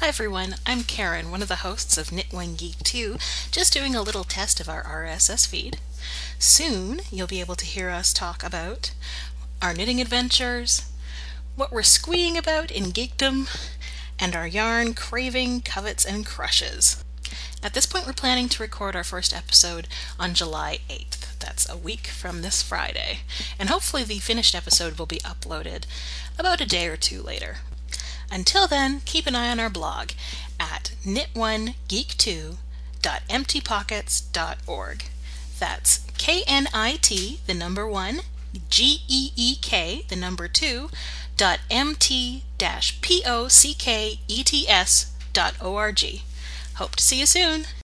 Hi everyone, I'm Karen, one of the hosts of Knit One Geek 2, just doing a little test of our RSS feed. Soon you'll be able to hear us talk about our knitting adventures, what we're squeeing about in geekdom, and our yarn craving, covets, and crushes. At this point, we're planning to record our first episode on July 8th. That's a week from this Friday. And hopefully, the finished episode will be uploaded about a day or two later. Until then, keep an eye on our blog at knit1geek2.emptypockets.org. That's K N I T, the number one, G E E K, the number two, dot mt dash p o c k e t s dot o r g. Hope to see you soon.